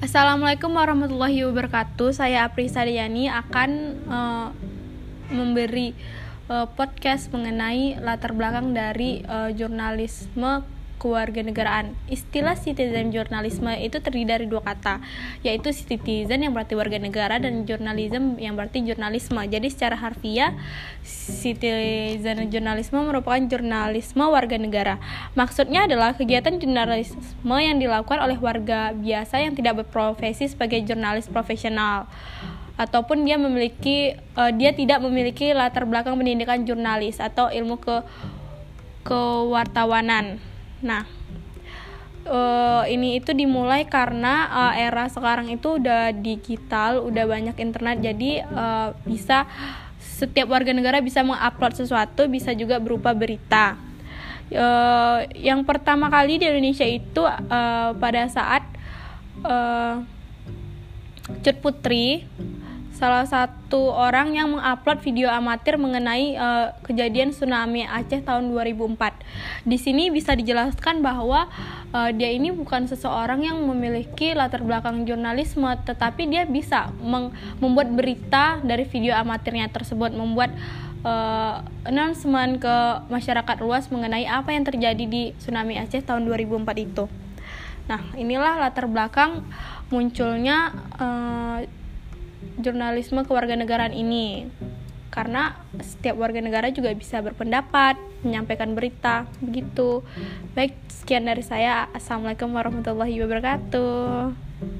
Assalamualaikum warahmatullahi wabarakatuh. Saya Apri Sadiani akan uh, memberi uh, podcast mengenai latar belakang dari uh, jurnalisme kewarganegaraan. Istilah citizen journalisme itu terdiri dari dua kata, yaitu citizen yang berarti warga negara dan journalism yang berarti jurnalisme. Jadi secara harfiah, citizen journalisme merupakan jurnalisme warga negara. Maksudnya adalah kegiatan jurnalisme yang dilakukan oleh warga biasa yang tidak berprofesi sebagai jurnalis profesional ataupun dia memiliki uh, dia tidak memiliki latar belakang pendidikan jurnalis atau ilmu ke kewartawanan. Nah, uh, ini itu dimulai karena uh, era sekarang itu udah digital, udah banyak internet, jadi uh, bisa setiap warga negara bisa mengupload sesuatu, bisa juga berupa berita. Uh, yang pertama kali di Indonesia itu uh, pada saat uh, Cut Putri salah satu orang yang mengupload video amatir mengenai uh, kejadian tsunami Aceh tahun 2004. Di sini bisa dijelaskan bahwa uh, dia ini bukan seseorang yang memiliki latar belakang jurnalisme, tetapi dia bisa membuat berita dari video amatirnya tersebut, membuat uh, announcement ke masyarakat luas mengenai apa yang terjadi di tsunami Aceh tahun 2004 itu. Nah, inilah latar belakang munculnya uh, jurnalisme kewarganegaraan ini karena setiap warga negara juga bisa berpendapat, menyampaikan berita, begitu. Baik, sekian dari saya. Assalamualaikum warahmatullahi wabarakatuh.